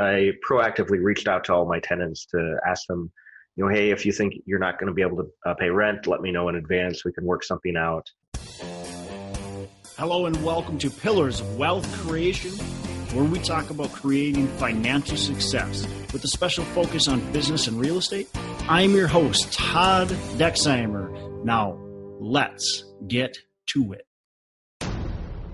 I proactively reached out to all my tenants to ask them, you know, hey, if you think you're not going to be able to uh, pay rent, let me know in advance. We can work something out. Hello and welcome to Pillars of Wealth Creation, where we talk about creating financial success with a special focus on business and real estate. I'm your host, Todd Dexheimer. Now, let's get to it.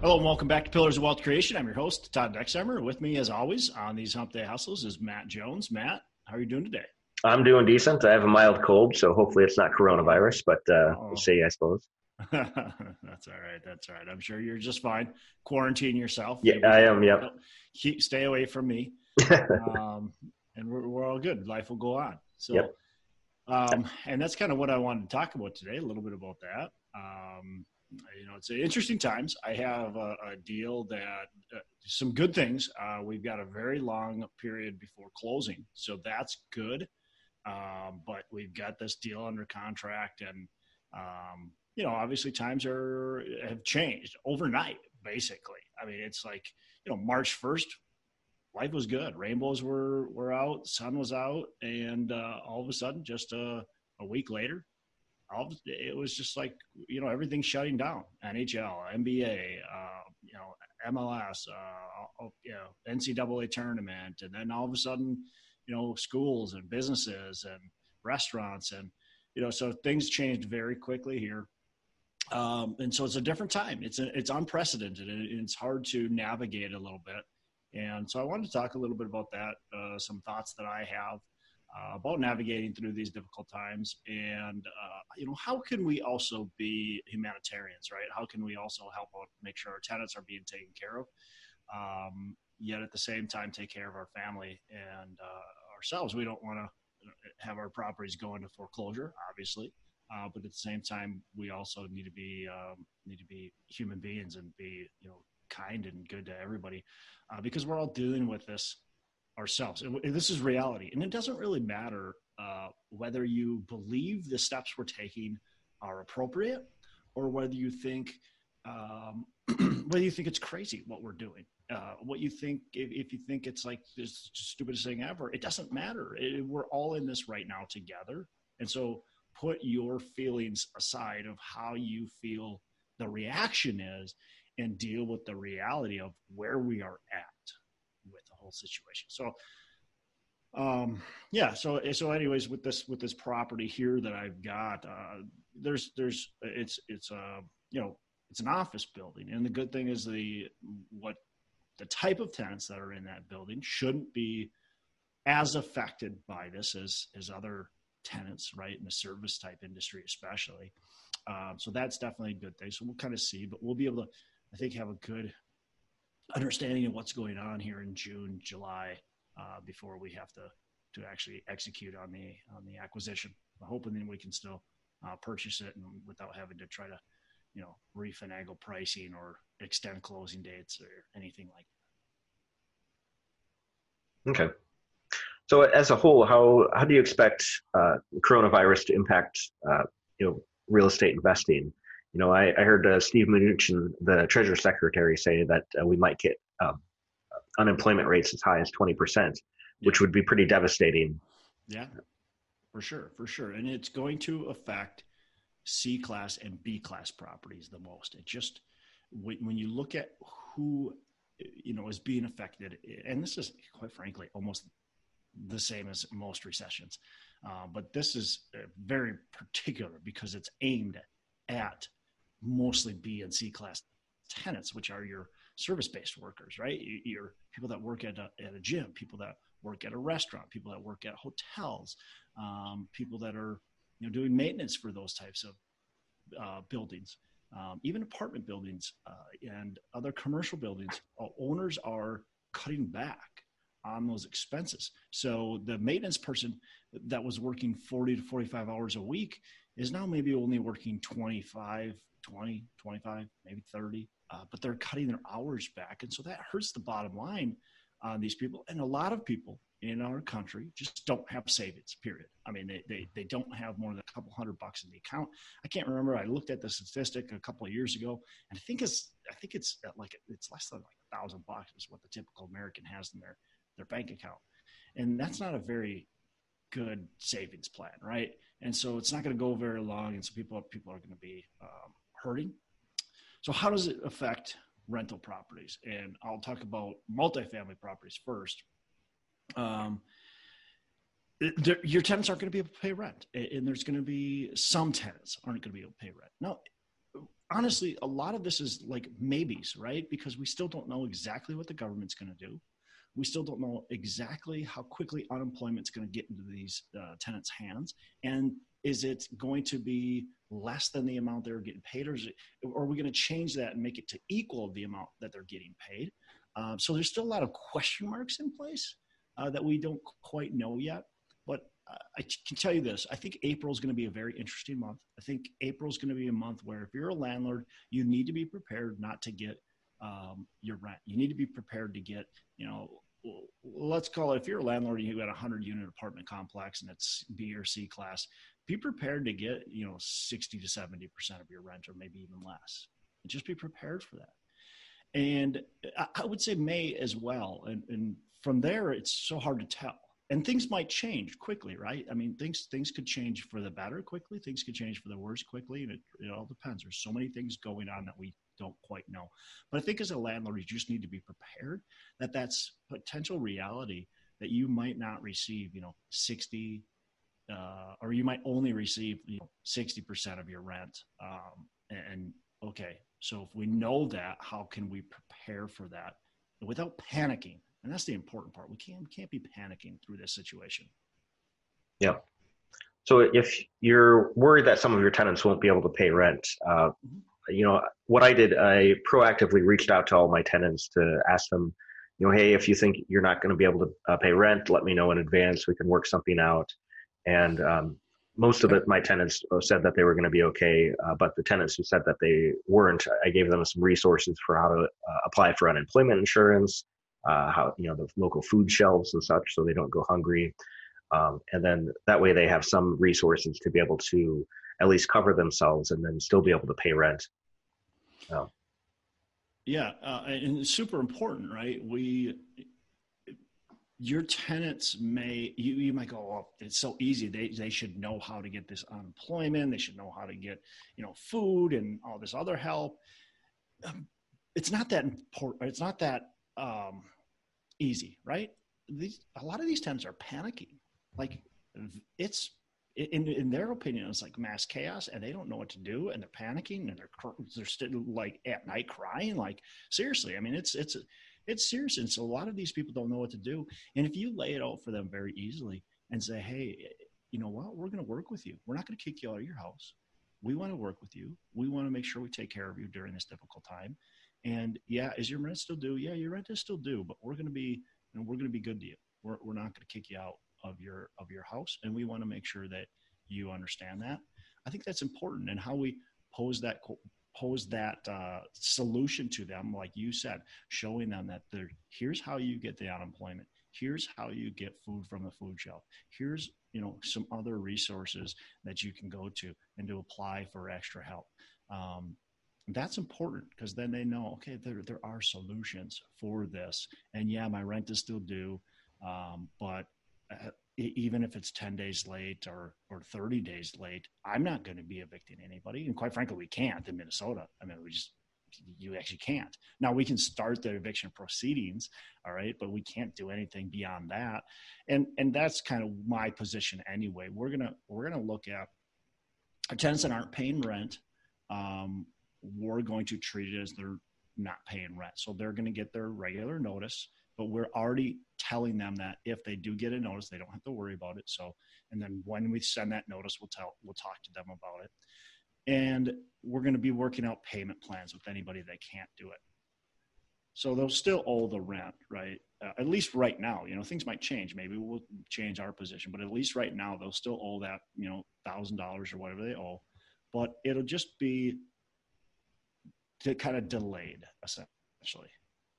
Hello and welcome back to Pillars of Wealth Creation. I'm your host, Todd Dexheimer. With me, as always, on these Hump Day Hustles is Matt Jones. Matt, how are you doing today? I'm doing decent. I have a mild cold, so hopefully it's not coronavirus, but uh, oh. we'll see, I suppose. that's all right. That's all right. I'm sure you're just fine. Quarantine yourself. Yeah, I am. Yep. Keep stay away from me. um, and we're, we're all good. Life will go on. So, yep. um, and that's kind of what I wanted to talk about today. A little bit about that. Um, you know, it's interesting times. I have a, a deal that uh, some good things. Uh, we've got a very long period before closing, so that's good. Um, but we've got this deal under contract, and um, you know, obviously times are have changed overnight. Basically, I mean, it's like you know, March first, life was good. Rainbows were were out, sun was out, and uh, all of a sudden, just a, a week later, it was just like you know everything shutting down. NHL, NBA, uh, you know MLS, uh, you know NCAA tournament, and then all of a sudden, you know schools and businesses and restaurants and you know so things changed very quickly here. Um, and so it's a different time. It's a, it's unprecedented, and it's hard to navigate a little bit. And so I wanted to talk a little bit about that, uh, some thoughts that I have uh, about navigating through these difficult times. And uh, you know how can we also be humanitarians right? How can we also help out make sure our tenants are being taken care of um, yet at the same time take care of our family and uh, ourselves? We don't want to have our properties go into foreclosure obviously uh, but at the same time we also need to be um, need to be human beings and be you know kind and good to everybody uh, because we're all dealing with this ourselves. And this is reality. And it doesn't really matter uh, whether you believe the steps we're taking are appropriate or whether you think um, whether you think it's crazy what we're doing. Uh, what you think, if, if, you think it's like the stupidest thing ever, it doesn't matter. It, we're all in this right now together. And so put your feelings aside of how you feel the reaction is and deal with the reality of where we are at whole situation. So, um, yeah. So, so anyways, with this, with this property here that I've got, uh, there's, there's, it's, it's, uh, you know, it's an office building. And the good thing is the, what the type of tenants that are in that building shouldn't be as affected by this as, as other tenants, right? In the service type industry, especially. Um, so that's definitely a good thing. So we'll kind of see, but we'll be able to, I think, have a good understanding of what's going on here in June, July, uh, before we have to to actually execute on the on the acquisition. I'm hoping that we can still uh, purchase it and without having to try to, you know, refinagle pricing or extend closing dates or anything like that. Okay. So as a whole, how how do you expect uh, coronavirus to impact uh, you know real estate investing? You know, I, I heard uh, Steve Mnuchin, the Treasury Secretary, say that uh, we might get um, unemployment rates as high as 20%, which would be pretty devastating. Yeah, for sure, for sure. And it's going to affect C class and B class properties the most. It just, when you look at who, you know, is being affected, and this is quite frankly almost the same as most recessions, uh, but this is uh, very particular because it's aimed at mostly B and C class tenants, which are your service based workers, right? Your people that work at a, at a gym, people that work at a restaurant, people that work at hotels, um, people that are you know doing maintenance for those types of uh, buildings, um, even apartment buildings uh, and other commercial buildings. Owners are cutting back on those expenses. So the maintenance person that was working 40 to 45 hours a week is now maybe only working 25 20, 25, maybe 30, uh, but they're cutting their hours back. And so that hurts the bottom line on these people. And a lot of people in our country just don't have savings, period. I mean, they, they, they don't have more than a couple hundred bucks in the account. I can't remember. I looked at the statistic a couple of years ago, and I think it's, I think it's like, it's less than like a thousand bucks is what the typical American has in their, their bank account. And that's not a very good savings plan, right? And so it's not going to go very long, and so people people are going to be um, hurting. So how does it affect rental properties? And I'll talk about multifamily properties first. Um, your tenants aren't going to be able to pay rent, and there's going to be some tenants aren't going to be able to pay rent. Now, honestly, a lot of this is like maybes, right? Because we still don't know exactly what the government's going to do. We still don't know exactly how quickly unemployment's going to get into these uh, tenants' hands, and is it going to be less than the amount they're getting paid, or, it, or are we going to change that and make it to equal the amount that they're getting paid? Um, so there's still a lot of question marks in place uh, that we don't quite know yet. But I can tell you this I think April is going to be a very interesting month. I think April is going to be a month where if you're a landlord, you need to be prepared not to get um, your rent. You need to be prepared to get, you know, let's call it if you're a landlord and you've got a 100 unit apartment complex and it's B or C class, be prepared to get, you know, 60 to 70% of your rent or maybe even less. And just be prepared for that. And I would say May as well. And, and from there, it's so hard to tell and things might change quickly right i mean things things could change for the better quickly things could change for the worse quickly and it, it all depends there's so many things going on that we don't quite know but i think as a landlord you just need to be prepared that that's potential reality that you might not receive you know 60 uh, or you might only receive you know 60% of your rent um, and okay so if we know that how can we prepare for that without panicking and that's the important part. We can't can't be panicking through this situation. Yeah. So if you're worried that some of your tenants won't be able to pay rent, uh, mm-hmm. You know what I did. I proactively reached out to all my tenants to ask them, you know, hey, if you think you're not going to be able to uh, pay rent, let me know in advance. We can work something out. And um, most of it, my tenants said that they were going to be okay, uh, but the tenants who said that they weren't, I gave them some resources for how to uh, apply for unemployment insurance, uh, how you know the local food shelves and such, so they don't go hungry. Um, and then that way they have some resources to be able to at least cover themselves and then still be able to pay rent. Um, yeah, uh, and it's super important, right? We your tenants may you, you might go oh it's so easy they, they should know how to get this unemployment they should know how to get you know food and all this other help um, it's not that important it's not that um, easy, right? These a lot of these tenants are panicking. Like it's in in their opinion, it's like mass chaos, and they don't know what to do, and they're panicking, and they're they're still like at night crying. Like seriously, I mean, it's it's it's serious, and so a lot of these people don't know what to do. And if you lay it out for them very easily and say, hey, you know what, we're going to work with you. We're not going to kick you out of your house. We want to work with you. We want to make sure we take care of you during this difficult time. And yeah, is your rent still due? Yeah, your rent is still due, but we're going to be and we're going to be good to you. We're, we're not going to kick you out of your of your house, and we want to make sure that you understand that. I think that's important, and how we pose that pose that uh, solution to them, like you said, showing them that there here's how you get the unemployment. Here's how you get food from the food shelf. Here's you know some other resources that you can go to and to apply for extra help. Um, that's important because then they know okay there, there are solutions for this and yeah my rent is still due um, but uh, even if it's 10 days late or or 30 days late i'm not going to be evicting anybody. And quite frankly we can't in minnesota. I mean we just you actually can't. Now we can start the eviction proceedings all right but we can't do anything beyond that. And and that's kind of my position anyway. We're gonna we're gonna look at tenants that aren't paying rent um, we're going to treat it as they're not paying rent. So they're going to get their regular notice, but we're already telling them that if they do get a notice, they don't have to worry about it. So, and then when we send that notice, we'll tell, we'll talk to them about it. And we're going to be working out payment plans with anybody that can't do it. So they'll still owe the rent, right? Uh, at least right now, you know, things might change. Maybe we'll change our position, but at least right now, they'll still owe that, you know, thousand dollars or whatever they owe. But it'll just be to kind of delayed essentially.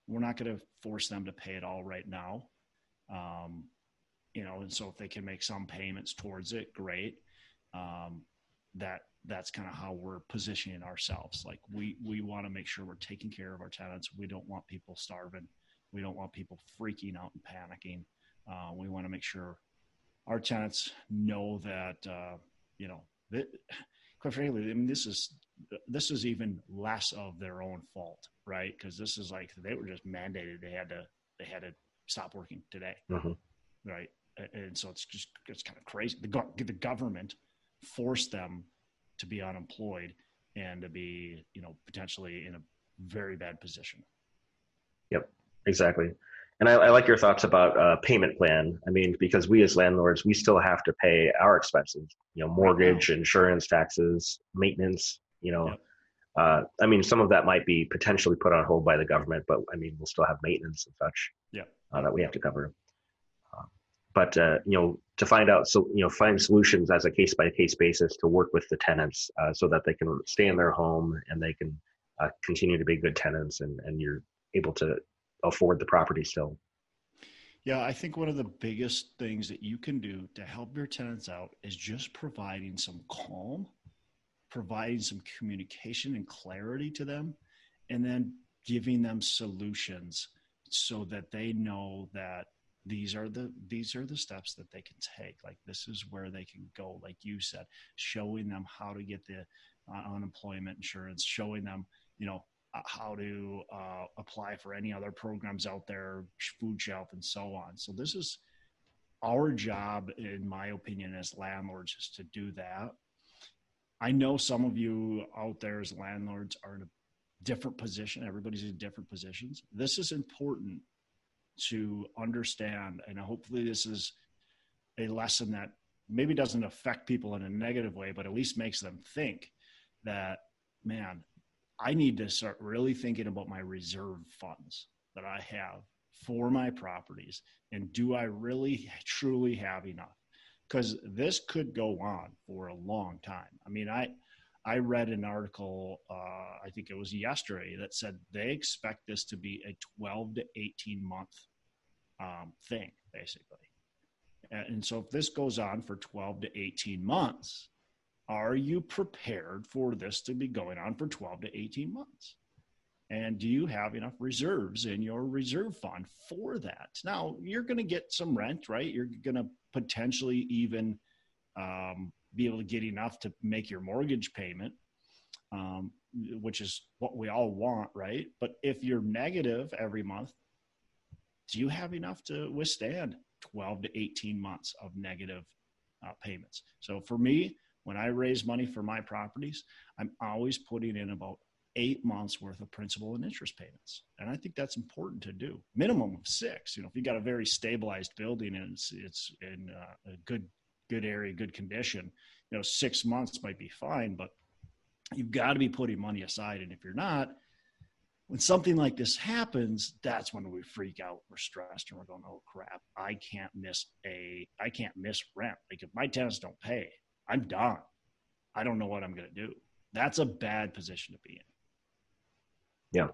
We're not going to force them to pay it all right now. Um, you know, and so if they can make some payments towards it, great. Um, that that's kind of how we're positioning ourselves. Like we we want to make sure we're taking care of our tenants. We don't want people starving We don't want people freaking out and panicking. Uh, we want to make sure our tenants know that uh, you know that, quite frankly, I mean this is this is even less of their own fault, right? Because this is like they were just mandated they had to they had to stop working today, mm-hmm. right? And so it's just it's kind of crazy. The, the government forced them to be unemployed and to be you know potentially in a very bad position. Yep, exactly. And I, I like your thoughts about uh, payment plan. I mean, because we as landlords, we still have to pay our expenses. You know, mortgage, insurance, taxes, maintenance. You know, yep. uh, I mean, some of that might be potentially put on hold by the government, but I mean, we'll still have maintenance and such. Yeah. Uh, that we have to cover. Uh, but uh, you know, to find out, so you know, find solutions as a case by case basis to work with the tenants uh, so that they can stay in their home and they can uh, continue to be good tenants, and and you're able to afford the property still. Yeah, I think one of the biggest things that you can do to help your tenants out is just providing some calm, providing some communication and clarity to them, and then giving them solutions so that they know that these are the these are the steps that they can take like this is where they can go like you said showing them how to get the uh, unemployment insurance showing them you know how to uh, apply for any other programs out there, food shelf, and so on. So this is our job, in my opinion, as landlords, is to do that. I know some of you out there as landlords are in a different position. Everybody's in different positions. This is important to understand, and hopefully, this is a lesson that maybe doesn't affect people in a negative way, but at least makes them think that, man, I need to start really thinking about my reserve funds that I have for my properties. And do I really truly have enough? Because this could go on for a long time. I mean, I, I read an article, uh, I think it was yesterday, that said they expect this to be a 12 to 18 month um, thing, basically. And so if this goes on for 12 to 18 months, are you prepared for this to be going on for 12 to 18 months? And do you have enough reserves in your reserve fund for that? Now, you're going to get some rent, right? You're going to potentially even um, be able to get enough to make your mortgage payment, um, which is what we all want, right? But if you're negative every month, do you have enough to withstand 12 to 18 months of negative uh, payments? So for me, when I raise money for my properties, I'm always putting in about eight months worth of principal and interest payments. And I think that's important to do. Minimum of six. You know, if you've got a very stabilized building and it's, it's in uh, a good, good area, good condition, you know, six months might be fine, but you've got to be putting money aside. And if you're not, when something like this happens, that's when we freak out. We're stressed and we're going, "Oh crap! I can't miss a, I can't miss rent. Like if my tenants don't pay, I'm done. I don't know what I'm going to do. That's a bad position to be in. Yeah.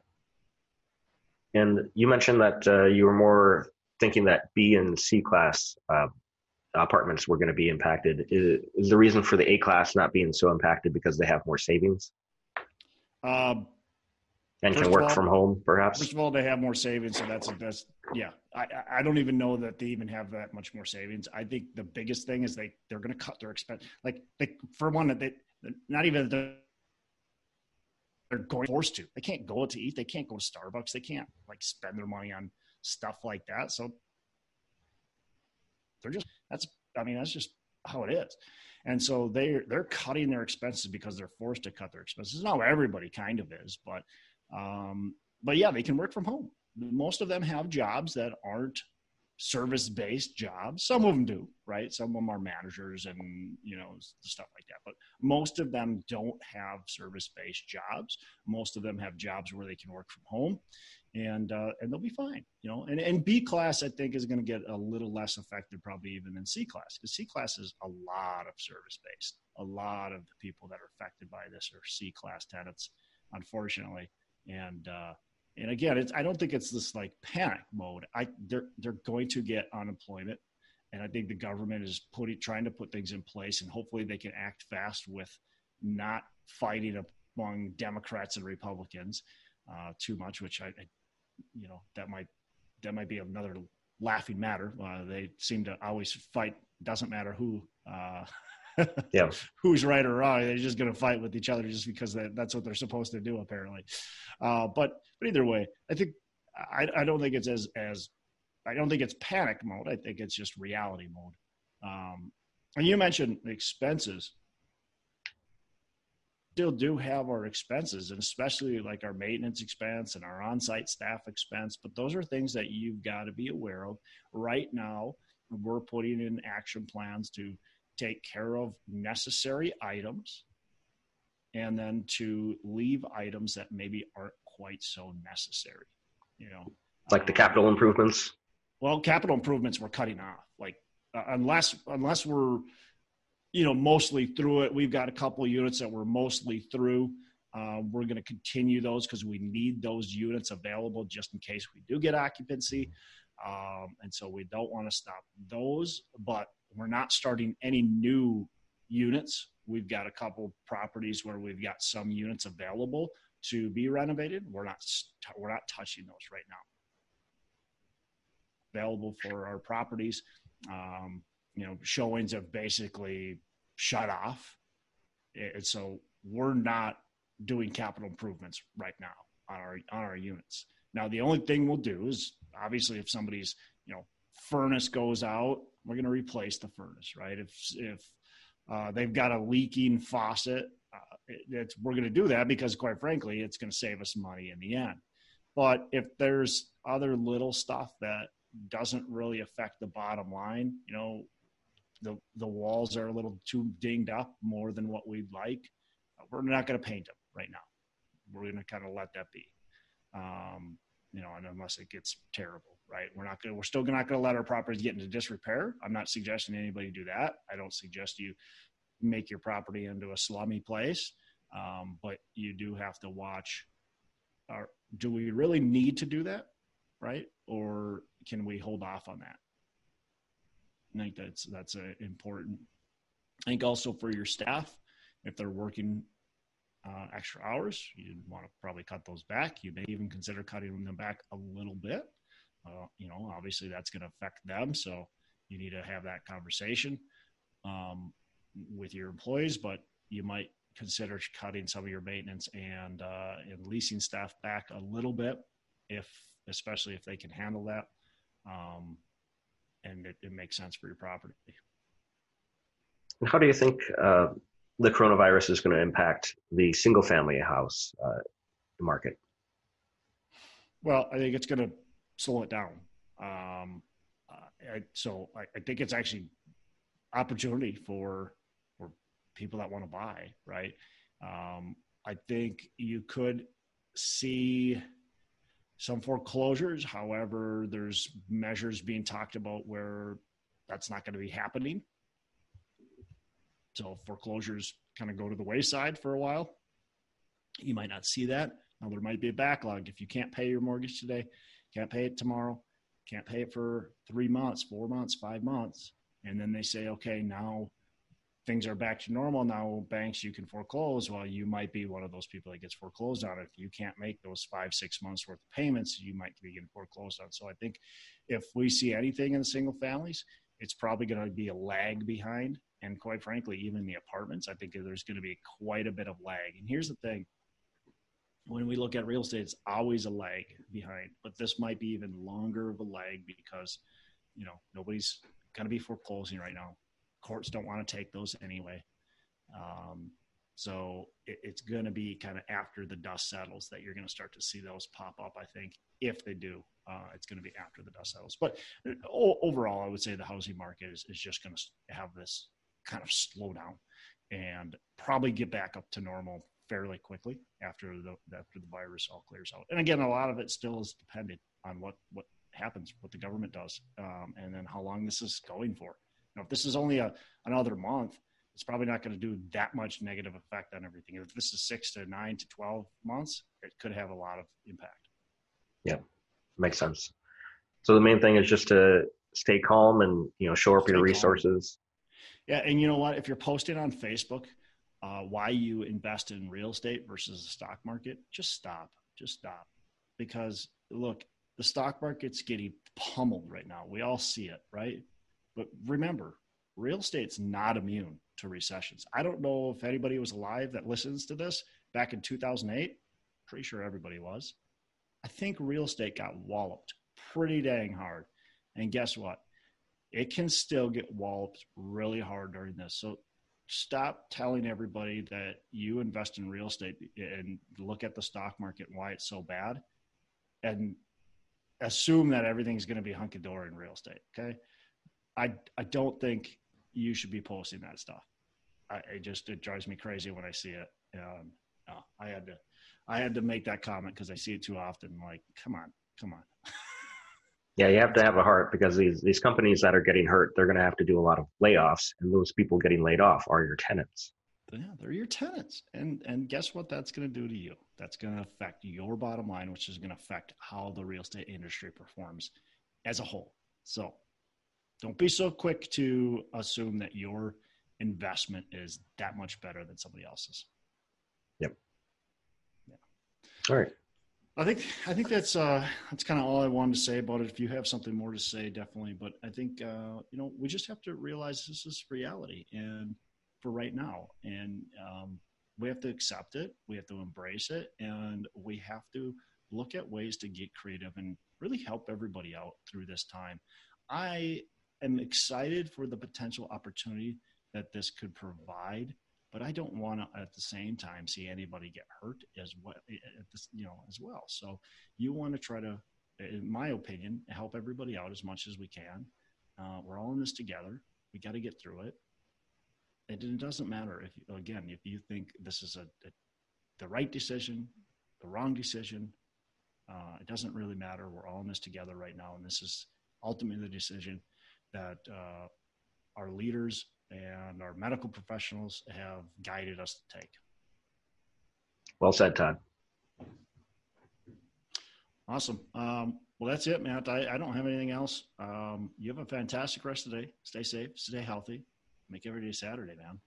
And you mentioned that uh, you were more thinking that B and C class uh, apartments were going to be impacted. Is, is, the reason for the A class not being so impacted because they have more savings? Um, and can work all, from home, perhaps. First of all, they have more savings, so that's a that's yeah. I I don't even know that they even have that much more savings. I think the biggest thing is they they're going to cut their expense. Like they, for one, that they not even the they're going forced to. They can't go out to eat. They can't go to Starbucks. They can't like spend their money on stuff like that. So they're just that's I mean that's just how it is. And so they they're cutting their expenses because they're forced to cut their expenses. Now everybody kind of is, but um, but yeah, they can work from home. Most of them have jobs that aren't service based jobs. Some of them do, right? Some of them are managers and, you know, stuff like that. But most of them don't have service based jobs. Most of them have jobs where they can work from home and, uh, and they'll be fine, you know. And, and B class, I think, is going to get a little less affected probably even than C class because C class is a lot of service based. A lot of the people that are affected by this are C class tenants, unfortunately and uh, and again, it's I don't think it's this like panic mode. I they're they're going to get unemployment, and I think the government is putting trying to put things in place, and hopefully they can act fast with not fighting among Democrats and Republicans uh, too much, which I, I, you know, that might that might be another laughing matter. Uh, they seem to always fight. Doesn't matter who. Uh, yeah. Who's right or wrong? They're just going to fight with each other just because that, that's what they're supposed to do, apparently. Uh, but but either way, I think I, I don't think it's as as I don't think it's panic mode. I think it's just reality mode. Um, and you mentioned expenses. Still do have our expenses, and especially like our maintenance expense and our on-site staff expense. But those are things that you've got to be aware of. Right now, we're putting in action plans to take care of necessary items and then to leave items that maybe aren't quite so necessary you know? Like the capital improvements? Well capital improvements we're cutting off. Like uh, unless unless we're you know mostly through it we've got a couple units that we're mostly through uh, we're going to continue those because we need those units available just in case we do get occupancy. Um, and so we don't want to stop those but we're not starting any new units. We've got a couple properties where we've got some units available to be renovated. We're not we're not touching those right now. Available for our properties um, you know showings have basically shut off. And so we're not doing capital improvements right now on our on our units. Now the only thing we'll do is obviously if somebody's you know furnace goes out we're going to replace the furnace right? If if uh, they've got a leaking faucet uh, it, we're going to do that because quite frankly it's going to save us money in the end. But if there's other little stuff that doesn't really affect the bottom line you know the the walls are a little too dinged up more than what we'd like we're not going to paint them right now. We're going to kind of let that be. Um, you know unless it gets terrible right? We're not going. We're still not going to let our properties get into disrepair. I'm not suggesting anybody do that. I don't suggest you make your property into a slummy place, um, but you do have to watch. Our, do we really need to do that, right? Or can we hold off on that? I think that's that's a, important. I think also for your staff, if they're working uh, extra hours, you want to probably cut those back. You may even consider cutting them back a little bit uh, you know, obviously that's going to affect them. So you need to have that conversation um, with your employees, but you might consider cutting some of your maintenance and uh, and leasing staff back a little bit, if especially if they can handle that, um, and it, it, makes sense for your property. How do you think uh, the coronavirus is going to impact the single family house uh, market? Well, I think it's going to slow it down. Um, I, so I, I, think it's actually opportunity for for people that want to buy. Right. Um, I think you could see some foreclosures. However, there's measures being talked about where that's not going to be happening. So foreclosures kind of go to the wayside for a while. You might not see that. Now there might be a backlog. If you can't pay your mortgage today, can't pay it tomorrow, can't pay it for three months, four months, five months. And then they say, okay, now things are back to normal. Now banks, you can foreclose. Well, you might be one of those people that gets foreclosed on. If you can't make those five, six months worth of payments, you might be getting foreclosed on. So I think if we see anything in the single families, it's probably going to be a lag behind. And quite frankly, even the apartments, I think there's going to be quite a bit of lag. And here's the thing when we look at real estate, it's always a lag behind, but this might be even longer of a lag because, you know, nobody's going to be foreclosing right now. Courts don't want to take those anyway. Um, so it, it's going to be kind of after the dust settles that you're going to start to see those pop up. I think if they do, uh, it's going to be after the dust settles. But uh, overall, I would say the housing market is, is just going to have this kind of slowdown and probably get back up to normal fairly quickly after the after the virus all clears out. And again, a lot of it still is dependent on what what happens, what the government does, um, and then how long this is going for. Now, if this is only a another month, it's probably not going to do that much negative effect on everything. If this is six to nine to twelve months, it could have a lot of impact. Yeah, makes sense. So the main thing is just to stay calm and you know shore up stay your resources. Calm. Yeah, and you know what? If you're posting on Facebook uh, why you invest in real estate versus the stock market, just stop. Just stop. Because look, the stock market's getting pummeled right now. We all see it, right? But remember, real estate's not immune to recessions. I don't know if anybody was alive that listens to this back in 2008. Pretty sure everybody was. I think real estate got walloped pretty dang hard. And guess what? It can still get walloped really hard during this. So stop telling everybody that you invest in real estate and look at the stock market and why it's so bad and assume that everything's going to be hunky dory in real estate. Okay. I, I don't think you should be posting that stuff. I, it just, it drives me crazy when I see it. Um, I had to, I had to make that comment because I see it too often. Like, come on, come on. yeah, you have to have a heart because these these companies that are getting hurt, they're going to have to do a lot of layoffs, and those people getting laid off are your tenants. Yeah, they're your tenants, and and guess what? That's going to do to you. That's going to affect your bottom line, which is going to affect how the real estate industry performs as a whole. So, don't be so quick to assume that your investment is that much better than somebody else's. Yep. Yeah. All right. I think I think that's uh, that's kind of all I wanted to say about it. If you have something more to say, definitely. But I think uh, you know we just have to realize this is reality, and for right now, and um, we have to accept it. We have to embrace it, and we have to look at ways to get creative and really help everybody out through this time. I am excited for the potential opportunity that this could provide but I don't want to at the same time see anybody get hurt as well, you know, as well. So you want to try to, in my opinion, help everybody out as much as we can. Uh, we're all in this together. We got to get through it. And it doesn't matter if, again, if you think this is a, a the right decision, the wrong decision, uh, it doesn't really matter. We're all in this together right now, and this is ultimately the decision that uh, our leaders and our medical professionals have guided us to take. Well said, Todd. Awesome. Um, well, that's it, Matt. I, I don't have anything else. Um, you have a fantastic rest of the day. Stay safe, stay healthy. Make every day Saturday, man.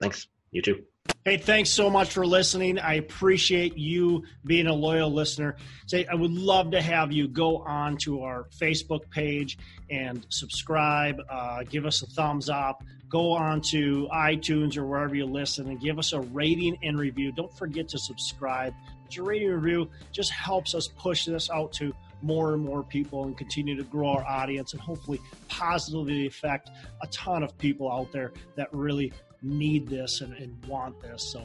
Thanks. You too. Hey, thanks so much for listening. I appreciate you being a loyal listener. Say, I would love to have you go on to our Facebook page and subscribe. Uh, give us a thumbs up. Go on to iTunes or wherever you listen and give us a rating and review. Don't forget to subscribe. But your rating and review just helps us push this out to more and more people and continue to grow our audience and hopefully positively affect a ton of people out there that really need this and, and want this. So,